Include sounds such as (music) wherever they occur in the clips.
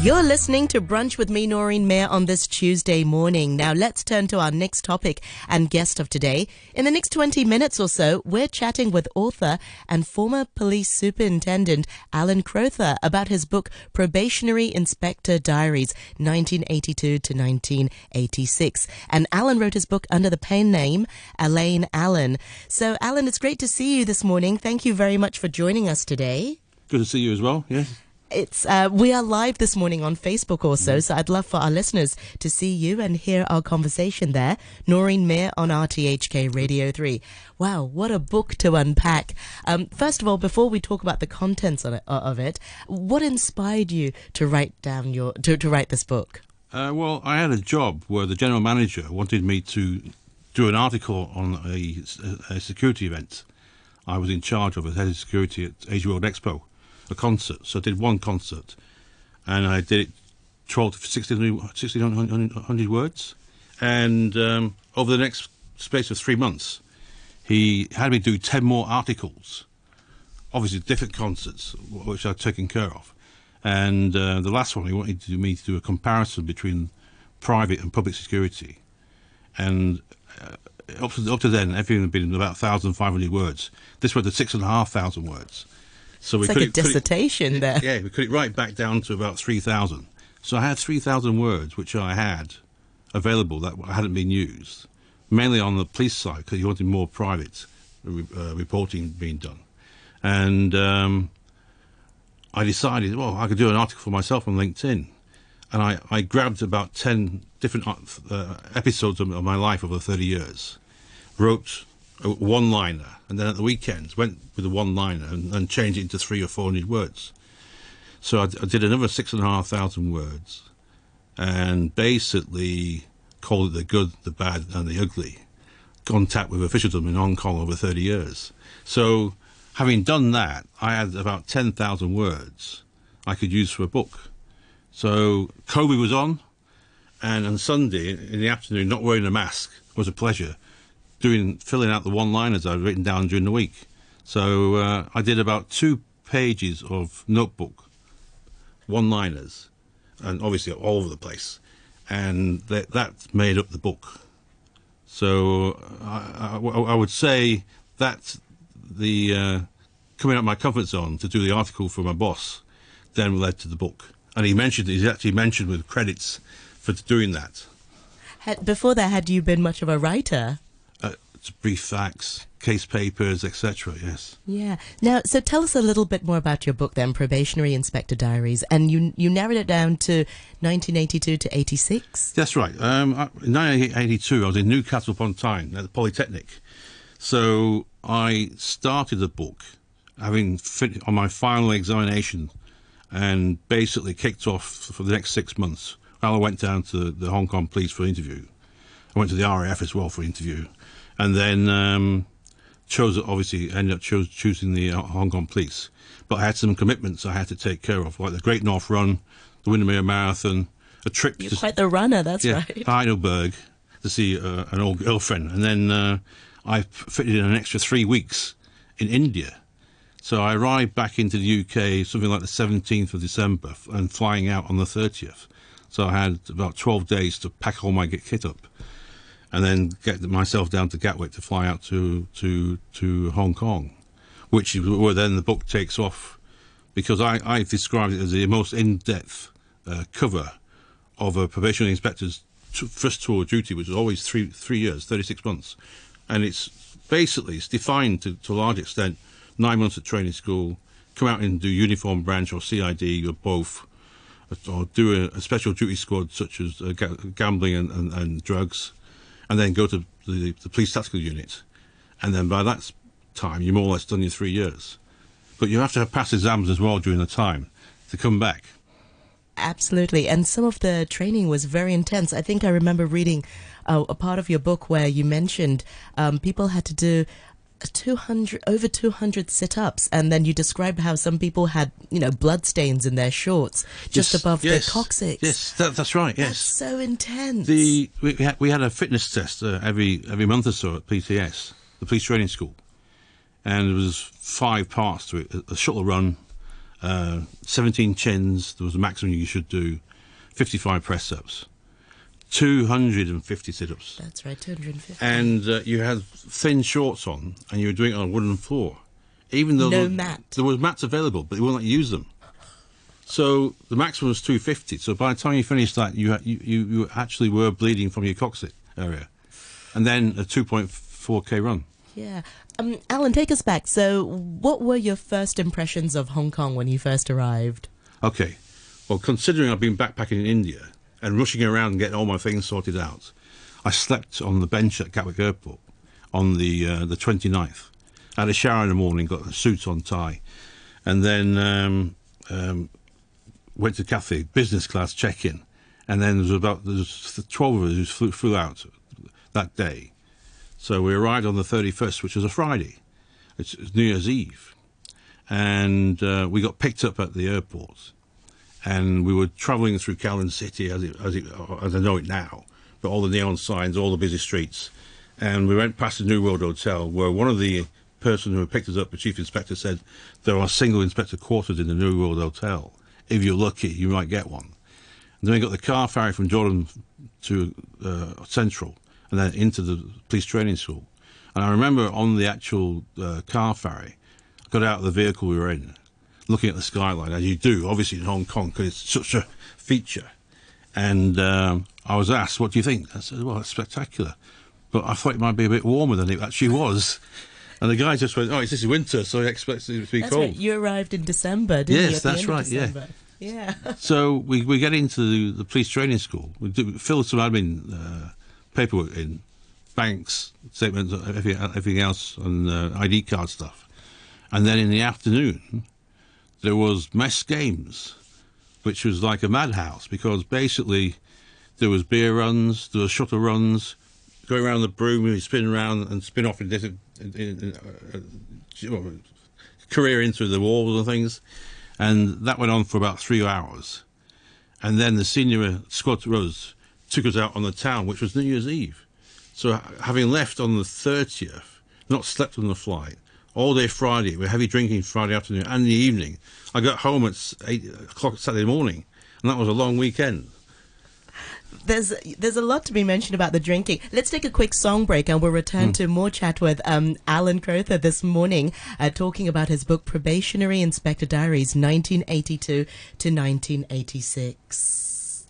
You're listening to Brunch with me, Noreen Mayer, on this Tuesday morning. Now let's turn to our next topic and guest of today. In the next 20 minutes or so, we're chatting with author and former police superintendent Alan Crowther about his book Probationary Inspector Diaries, 1982 to 1986. And Alan wrote his book under the pen name Elaine Allen. So, Alan, it's great to see you this morning. Thank you very much for joining us today. Good to see you as well. Yes. It's uh, we are live this morning on Facebook also, so I'd love for our listeners to see you and hear our conversation there. Noreen Mayer on RTHK Radio Three. Wow, what a book to unpack! Um, first of all, before we talk about the contents of it, of it, what inspired you to write down your to, to write this book? Uh, well, I had a job where the general manager wanted me to do an article on a, a security event. I was in charge of as head of security at Asia World Expo a concert. So I did one concert, and I did it 12 to 1600 words. And um, over the next space of three months, he had me do 10 more articles, obviously different concerts, which I'd taken care of. And uh, the last one, he wanted to me to do a comparison between private and public security. And uh, up, to, up to then, everything had been about 1,500 words. This went to 6,500 words. So it's we like a dissertation it, there. Yeah, we cut it right back down to about 3,000. So I had 3,000 words which I had available that hadn't been used, mainly on the police side because you wanted more private uh, reporting being done. And um, I decided, well, I could do an article for myself on LinkedIn. And I, I grabbed about 10 different uh, episodes of, of my life over 30 years, wrote a one liner, and then at the weekends went with a one liner and, and, changed it into three or four hundred words. So I, I did another six and a half thousand words, and basically called it the good, the bad, and the ugly. Contact with officialdom in Hong Kong over 30 years. So, having done that, I had about 10,000 words I could use for a book. So, COVID was on, and on Sunday in the afternoon, not wearing a mask was a pleasure doing filling out the one-liners I'd written down during the week. So uh, I did about two pages of notebook one-liners, and obviously all over the place, and that that made up the book. So I, I, I would say that the uh, coming out of my comfort zone to do the article for my boss then led to the book, and he mentioned he's actually mentioned with credits for doing that. Before that, had you been much of a writer? Brief facts, case papers, etc. Yes. Yeah. Now, so tell us a little bit more about your book, then, Probationary Inspector Diaries, and you you narrowed it down to 1982 to 86. That's right. Um, in 1982, I was in Newcastle upon Tyne at the Polytechnic. So I started the book having fit on my final examination, and basically kicked off for the next six months. While I went down to the Hong Kong police for an interview. I went to the RAF as well for an interview and then um, chose obviously ended up chose, choosing the uh, Hong Kong police. But I had some commitments I had to take care of, like the Great North Run, the Windermere Marathon, a trip. You're to, quite the runner, that's yeah, right. Heidelberg to see uh, an old girlfriend, and then uh, I fitted in an extra three weeks in India. So I arrived back into the UK something like the 17th of December and flying out on the 30th. So I had about 12 days to pack all my kit up and then get myself down to Gatwick to fly out to to to Hong Kong, which is where then the book takes off, because I I described it as the most in-depth uh, cover of a probationary inspector's t- first tour of duty, which is always three three years, thirty six months, and it's basically it's defined to, to a large extent nine months at training school, come out and do uniform branch or CID or both, or do a, a special duty squad such as uh, gambling and, and, and drugs and then go to the, the police tactical unit. And then by that time, you're more or less done your three years. But you have to have passed exams as well during the time to come back. Absolutely. And some of the training was very intense. I think I remember reading uh, a part of your book where you mentioned um, people had to do 200 over 200 sit-ups and then you described how some people had you know blood stains in their shorts just yes, above yes, their coccyx. yes that, that's right yes. That's so intense. The we, we, had, we had a fitness test uh, every every month or so at PTS the police training school. And there was five parts to it a shuttle run uh, 17 chins. There was a maximum you should do, 55 press ups, 250 sit ups. That's right, 250. And uh, you had thin shorts on, and you were doing it on a wooden floor. Even though No there, mat. there was mats available, but they wouldn't let you use them. So the maximum was 250. So by the time you finished that, you, you, you, you actually were bleeding from your coccyx area. And then a 2.4k run. Yeah. Um, Alan, take us back. So, what were your first impressions of Hong Kong when you first arrived? Okay. Well, considering I've been backpacking in India and rushing around and getting all my things sorted out, I slept on the bench at Gatwick Airport on the uh, the 29th. I had a shower in the morning, got a suit on, tie, and then um, um, went to Cathay, business class check-in, and then there was about there was 12 of us who flew, flew out that day. So we arrived on the 31st, which was a Friday. It's, it's New Year's Eve. And uh, we got picked up at the airport. And we were travelling through Kowloon City as, it, as, it, as I know it now, but all the neon signs, all the busy streets. And we went past the New World Hotel, where one of the person who picked us up, the chief inspector, said there are single inspector quarters in the New World Hotel. If you're lucky, you might get one. And then we got the car ferry from Jordan to uh, Central and then into the police training school. And I remember on the actual uh, car ferry, got out of the vehicle we were in, looking at the skyline, as you do, obviously in Hong Kong, because it's such a feature. And um, I was asked, What do you think? I said, Well, it's spectacular. But I thought it might be a bit warmer than it actually was. And the guy just went, Oh, it's this is winter, so he expects it to be That's cold. right. You arrived in December, didn't you? Yes, that's right, yeah. Yeah. (laughs) So we, we get into the, the police training school. We do, fill some admin uh, paperwork in, banks, statements, everything, everything else, and uh, ID card stuff. And then in the afternoon, there was mess games, which was like a madhouse because basically there was beer runs, there was shuttle runs, going around the broom, you spin around and spin off in different in, in, uh, uh, career into the walls and things. And that went on for about three hours. And then the senior squad rose took us out on the town, which was New Year's Eve. So having left on the 30th, not slept on the flight, all day Friday, with heavy drinking Friday afternoon and the evening, I got home at 8 o'clock Saturday morning. And that was a long weekend. There's there's a lot to be mentioned about the drinking. Let's take a quick song break and we'll return to more chat with um, Alan Crowther this morning, uh, talking about his book Probationary Inspector Diaries, 1982 to 1986.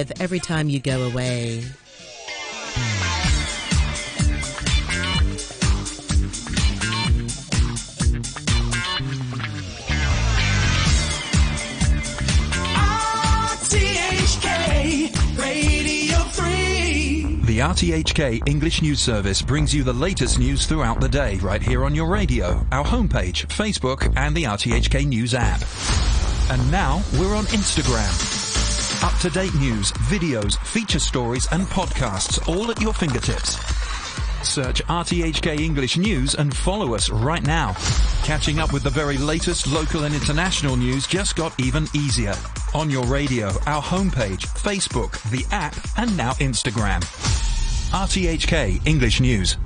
With Every Time You Go Away. RTHK Radio 3. The RTHK English News Service brings you the latest news throughout the day right here on your radio, our homepage, Facebook, and the RTHK News app. And now we're on Instagram. Up to date news, videos, feature stories, and podcasts all at your fingertips. Search RTHK English News and follow us right now. Catching up with the very latest local and international news just got even easier. On your radio, our homepage, Facebook, the app, and now Instagram. RTHK English News.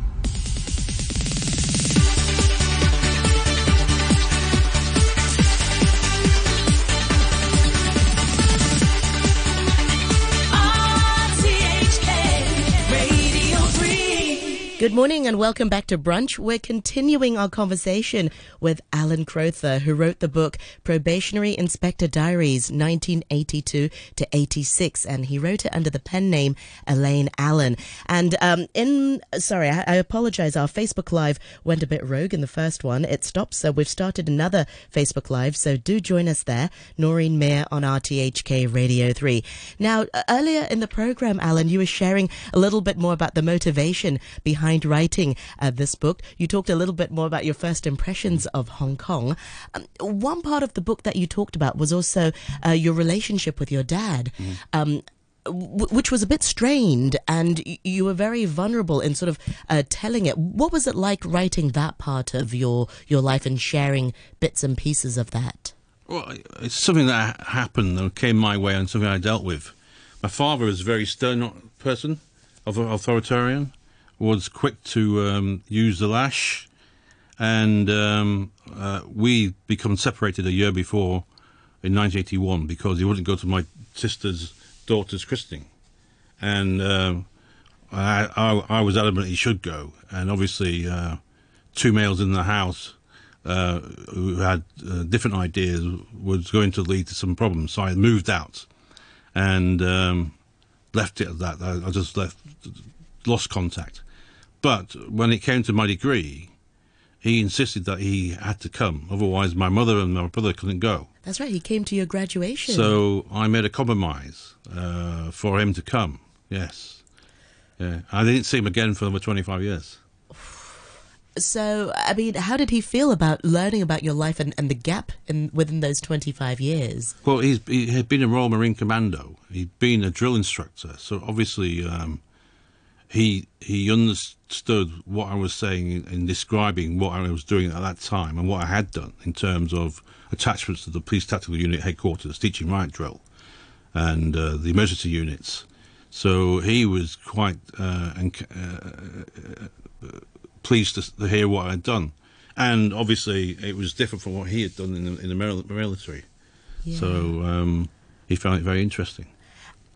Good morning and welcome back to Brunch. We're continuing our conversation with Alan Crowther, who wrote the book Probationary Inspector Diaries 1982 to 86, and he wrote it under the pen name Elaine Allen. And um, in, sorry, I, I apologize, our Facebook Live went a bit rogue in the first one. It stopped, so we've started another Facebook Live, so do join us there. Noreen Mayer on RTHK Radio 3. Now, earlier in the program, Alan, you were sharing a little bit more about the motivation behind writing uh, this book. You talked a little bit more about your first impressions of Hong Kong. Um, one part of the book that you talked about was also uh, your relationship with your dad. Um, w- which was a bit strained, and you were very vulnerable in sort of uh, telling it. What was it like writing that part of your your life and sharing bits and pieces of that? Well, it's something that happened and came my way and something I dealt with. My father was a very stern person, of authoritarian, was quick to um, use the lash, and um, uh, we become separated a year before in 1981 because he wouldn't go to my sister's daughter's christening, and um, I, I, I was adamant he should go, and obviously uh, two males in the house uh, who had uh, different ideas was going to lead to some problems. So I moved out and um, left it at that. I, I just left, lost contact. But when it came to my degree, he insisted that he had to come. Otherwise, my mother and my brother couldn't go. That's right. He came to your graduation. So I made a compromise uh, for him to come. Yes. Yeah. I didn't see him again for over 25 years. (sighs) So, I mean, how did he feel about learning about your life and, and the gap in within those twenty five years? Well, he's, he had been a Royal Marine Commando. He'd been a drill instructor, so obviously um, he he understood what I was saying in, in describing what I was doing at that time and what I had done in terms of attachments to the Police Tactical Unit headquarters, teaching riot drill, and uh, the emergency units. So he was quite uh, uh, pleased to, to hear what I'd done, and obviously it was different from what he had done in the, in the mil- military. So um, he found it very interesting.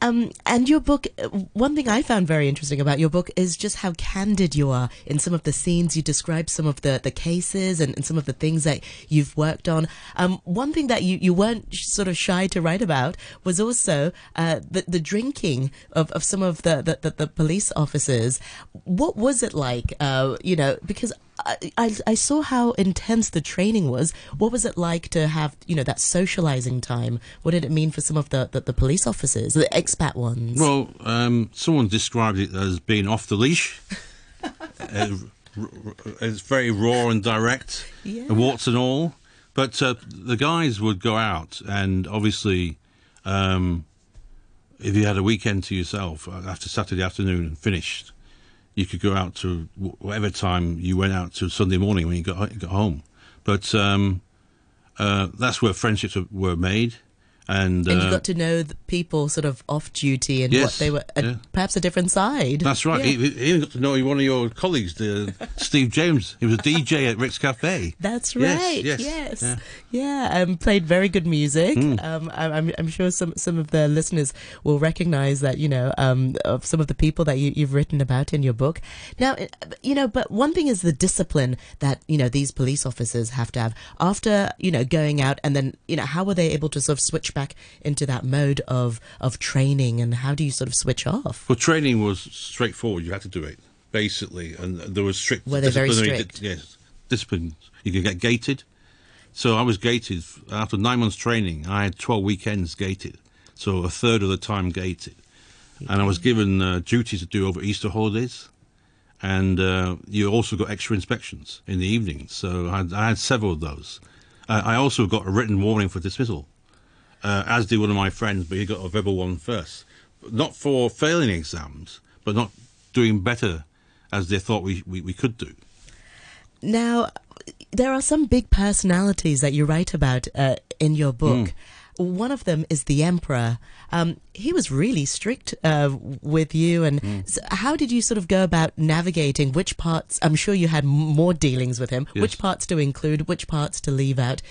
Um, and your book, uh, one thing I found very interesting about your book is just how candid you are in some of the scenes. You describe some of the, the cases and, and some of the things that you've worked on. Um, one thing that you, you weren't sort of shy to write about was also uh, the, the drinking of, of some of the, the, the, the police officers. What was it like? Uh, you know, because I, I, saw how intense the training was. What was it like to have, you know, that socializing time? What did it mean for some of the, the, the police officers, the expat ones? Well, um, someone described it as being off the leash. (laughs) uh, r- r- it's very raw and direct, Yeah. warts and all. But uh, the guys would go out, and obviously, um, if you had a weekend to yourself uh, after Saturday afternoon and finished, you could go out to whatever time you went out to Sunday morning when you got got home. But um, uh, that's where friendships were- were made, and, and you uh, got to know the people sort of off duty and what they were, a, yeah. perhaps a different side. That's right. Yeah. He, he even got to know one of your colleagues, the, (laughs) Steve James. He was a DJ at Rick's Cafe. That's right. yes, Yes. yeah. Yeah. Um, played very good music. Hmm. Um, I, I'm, I'm sure some, some of the listeners will recognize that, you know, um, of some of the people that you, you've written about in your book. Now, uh, you know, but one thing is the discipline that, you know, these police officers have to have after, you know, going out and then, you know, how were they able to sort of switch back into that mode of of training, and how do you sort of switch off? Well, training was straightforward. You had to do it basically, and there was strict. Were they very strict? yes, discipline. You could get gated. So I was gated after nine months training. I had twelve weekends gated, so a third of the time gated, and I was given uh, duties to do over Easter holidays, and uh, you also got extra inspections in the evenings. So I had, I had several of those. I also got a written warning for dismissal, uh, as did one of my friends, but he got a verbal one first. Not for failing exams, but not doing better as they thought we, we, we could do. Now, there are some big personalities that you write about uh, in your book. One of them is the emperor. Um, he was really strict uh, with you, and so how did you sort of go about navigating which parts? I'm sure you had more dealings with him. Yes. Which parts to include, which parts to leave out?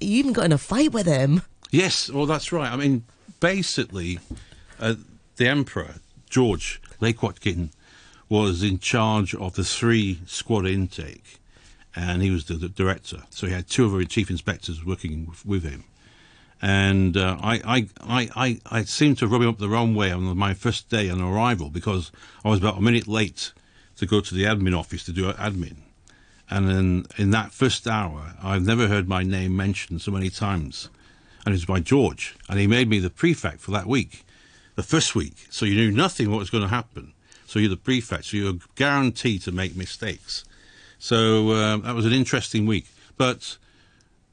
You even got in a fight with him. Yes, well, that's right. I mean, basically, uh, the Emperor, George Lakewatkin, was in charge of the three squad intake, and he was the, the director. So he had two of our chief inspectors working with, him. And uh, I, I, I, I, seemed to rub him up the wrong way on my first day on arrival because I was about a minute late to go to the admin office to do admin. And in that first hour, I've never heard my name mentioned so many times. And it was by George. And he made me the prefect for that week, the first week. So you knew nothing what was going to happen. So you're the prefect. So you're guaranteed to make mistakes. So um, that was an interesting week. But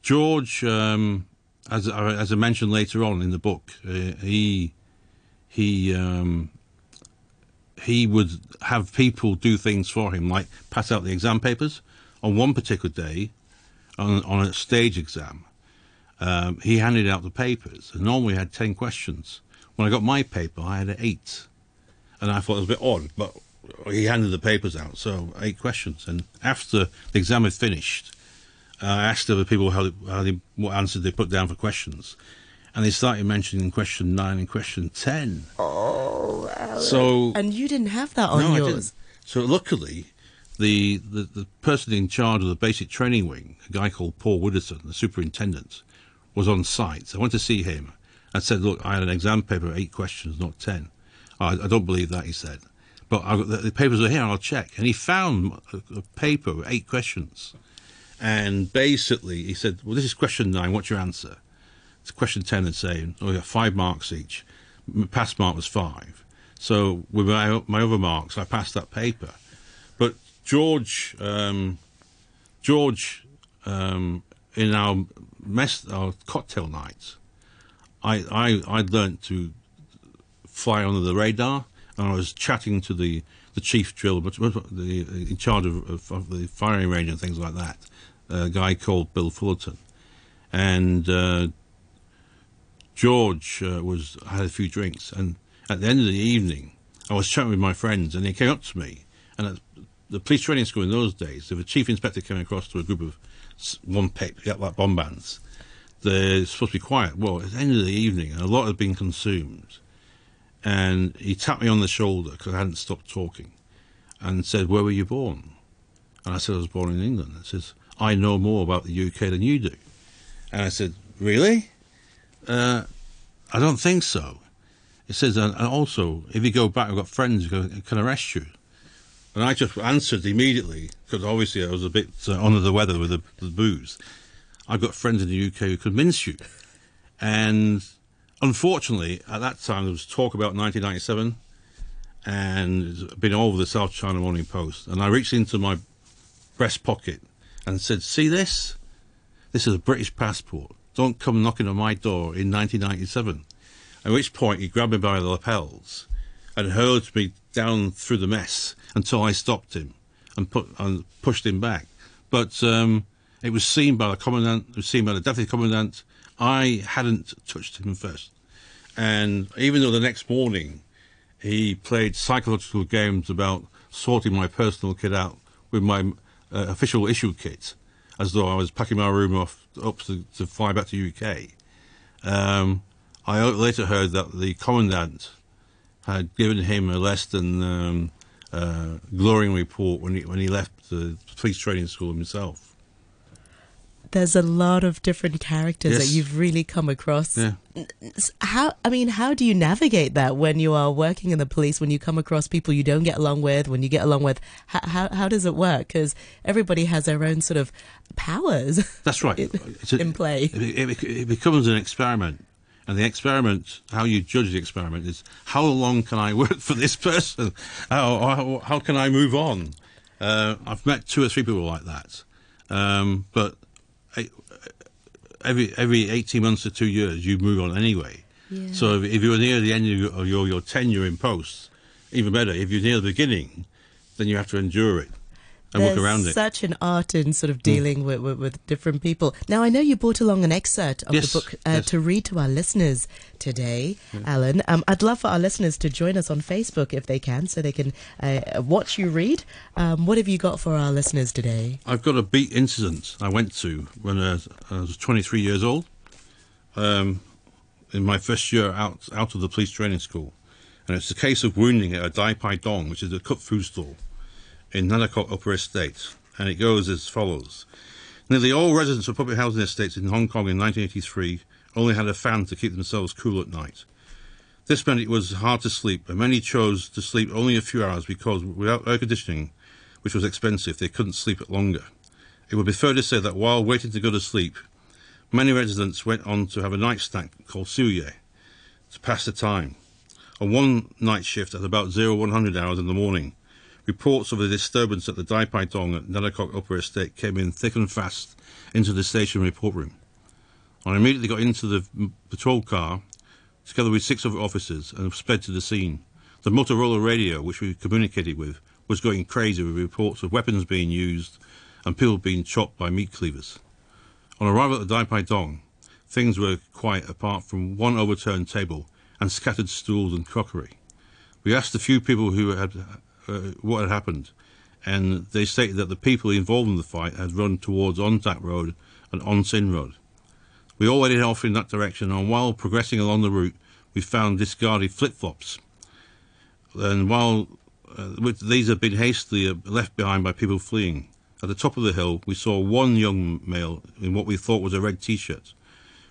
George, um, as, as I mentioned later on in the book, uh, he he um, he would have people do things for him, like pass out the exam papers. On one particular day, on, on a stage exam, um, he handed out the papers, and normally had 10 questions. When I got my paper, I had eight. And I thought it was a bit odd, but he handed the papers out, so eight questions. And after the exam had finished, uh, I asked other people how, how they, what answers they put down for questions. And they started mentioning question nine and question 10. Oh, So. And you didn't have that on No, I yours. didn't. So luckily, the, the the person in charge of the basic training wing, a guy called Paul Wooderson, the superintendent, was on site. I went to see him and said, "Look, I had an exam paper eight questions, not ten. I, I don't believe that," he said. But I, the, the papers are here, I'll check. And he found a, a paper with eight questions. And basically, he said, "Well, this is question nine. What's your answer?" It's question ten and saying, "Oh, got five marks each. Pass mark was five. So with my my other marks, I passed that paper. But George, um, George, um, in our mess, our cocktail nights, I I I learnt to fly under the radar, and I was chatting to the the chief drill, but the in charge of, of, of the firing range and things like that, a guy called Bill Fullerton, and uh, George uh, was had a few drinks, and at the end of the evening, I was chatting with my friends, and he came up to me, and at the police training school in those days, if a chief inspector came across to a group of one pep, yeah, like bomb bands, they're supposed to be quiet. Well, at the end of the evening, and a lot had been consumed, and he tapped me on the shoulder because I hadn't stopped talking, and said, "Where were you born?" And I said, "I was born in England." And says, "I know more about the UK than you do." And I said, "Really?" Uh, I don't think so. It says, and also, if you go back, I've got friends who can arrest you. And I just answered immediately, because obviously I was a bit uh, under the weather with the, the booze. I've got friends in the UK who could mince you. And unfortunately, at that time, there was talk about 1997, and it's been all over the South China Morning Post. And I reached into my breast pocket and said, See this? This is a British passport. Don't come knocking on my door in 1997. At which point he grabbed me by the lapels and hurled me down through the mess until I stopped him and put and pushed him back. But um, it was seen by the commandant, it was seen by the deputy commandant. I hadn't touched him first, and even though the next morning he played psychological games about sorting my personal kit out with my uh, official issue kit, as though I was packing my room off up to, to fly back to UK. Um, I later heard that the commandant had given him a less than um, uh, glowing report when he when he left the police training school himself. There's a lot of different characters that you've really come across. Yeah. How I mean, how do you navigate that when you are working in the police? When you come across people you don't get along with, when you get along with, how how, how does it work? Because everybody has their own sort of powers. That's right. in- (laughs) It's a- in play. It, it, it becomes an experiment. And the experiment, how you judge the experiment is how long can I work for this (laughs) person? How, how, how can I move on? Uh, I've met two or three people like that. Um, but every every 18 months or two years, you move on anyway. Yeah. So if, if you're near the end of your, of your, your tenure in post, even better. If you're near the beginning, then you have to endure it and There's work around it. Mm. such an art in sort of dealing with, with, with different people. Now, I know you brought along an excerpt of Yes, the book uh, yes. to read to our listeners today, Alan. Um, I'd love for our listeners to join us on Facebook if they can, so they can uh, watch you read. Um, what have you got for our listeners today? I've got a beat incident I went to when I was, I was 23 years old. Um, in my first year out out of the police training school, and it's a case of wounding at a Dai Pai Dong, which is a cut food stall in Nanakok Upper Estate, and it goes as follows: Nearly all residents of public housing estates in Hong Kong in 1983 only had a fan to keep themselves cool at night. This meant it was hard to sleep, and many chose to sleep only a few hours because, without air conditioning, which was expensive, they couldn't sleep it longer. It would be fair to say that while waiting to go to sleep, many residents went on to have a night snack called suye to pass the time. On one night shift at about 0100 hours in the morning, reports of a disturbance at the Dai Pai Dong at Nanakok Upper Estate came in thick and fast into the station report room. I immediately got into the patrol car together with six other officers and sped to the scene. The Motorola radio, which we communicated with, was going crazy with reports of weapons being used and people being chopped by meat cleavers. On arrival at the Dai Pai Dong, things were quiet apart from one overturned table and scattered stools and crockery. We asked a few people who had uh, what had happened, and they stated that the people involved in the fight had run towards Ontak Road and Onsin Road. We all headed off in that direction, and while progressing along the route, we found discarded flip-flops. And while uh, these had been hastily uh, left behind by people fleeing, at the top of the hill, we saw one young male in what we thought was a red T-shirt.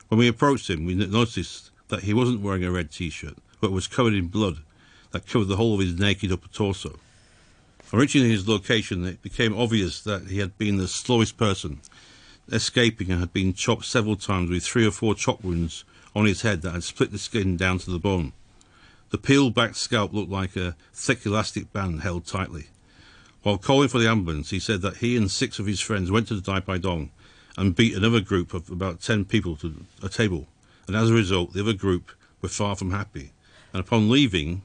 When we approached him, we noticed that he wasn't wearing a red T-shirt, but was covered in blood that covered the whole of his naked upper torso. On reaching his location, it became obvious that he had been the slowest person escaping and had been chopped several times with three or four chop wounds on his head that had split the skin down to the bone. The peeled back scalp looked like a thick elastic band held tightly. While calling for the ambulance, he said that he and six of his friends went to the Dai Dong and beat another group of about ten people to a table, and as a result, the other group were far from happy. And upon leaving,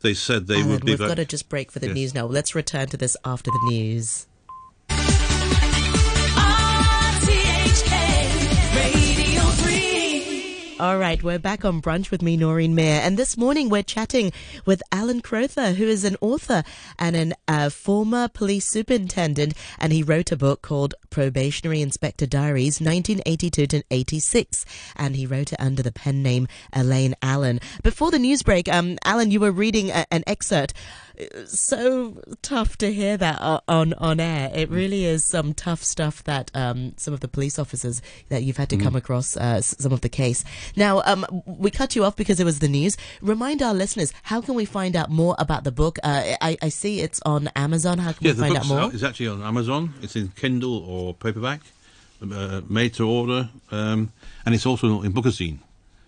they said they Alan, would be we've back- got to just break for the Yes. news now. Let's return to this after the news. All right, we're back on brunch with me, Noreen Mayer, and this morning we're chatting with Alan Crowther, who is an author and an uh, former police superintendent, and he wrote a book called Probationary Inspector Diaries, 1982 to 86, and he wrote it under the pen name Elaine Allen. Before the news break, um, Alan, you were reading a, an excerpt. So tough to hear that on on air. It really is some tough stuff that um, some of the police officers that you've had to come across uh, some of the case. Now, um, we cut you off because it was the news. Remind our listeners how can we find out more about the book? Uh, I, I see it's on Amazon. How can Yeah, we find out more? out. It's actually on Amazon. It's in Kindle or paperback, uh, made to order, um, and it's also in Bookazine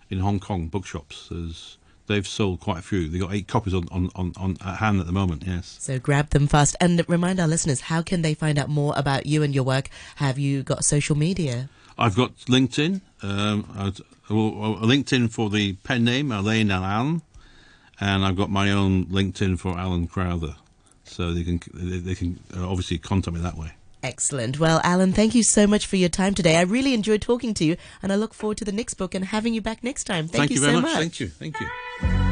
in Hong Kong bookshops. There's, they've sold quite a few. They've got eight copies on, on, on, on at hand at the moment. Yes. So grab them fast and remind our listeners how can they find out more about you and your work? Have you got social media? I've got LinkedIn. Um, I've- well, LinkedIn for the pen name Elaine Allen, and I've got my own LinkedIn for Alan Crowther. So they can they, they can uh, obviously contact me that way. Excellent. Well, Alan, thank you so much for your time today. I really enjoyed talking to you, and I look forward to the next book and having you back next time. Thank, you very so much. Thank you. Thank you.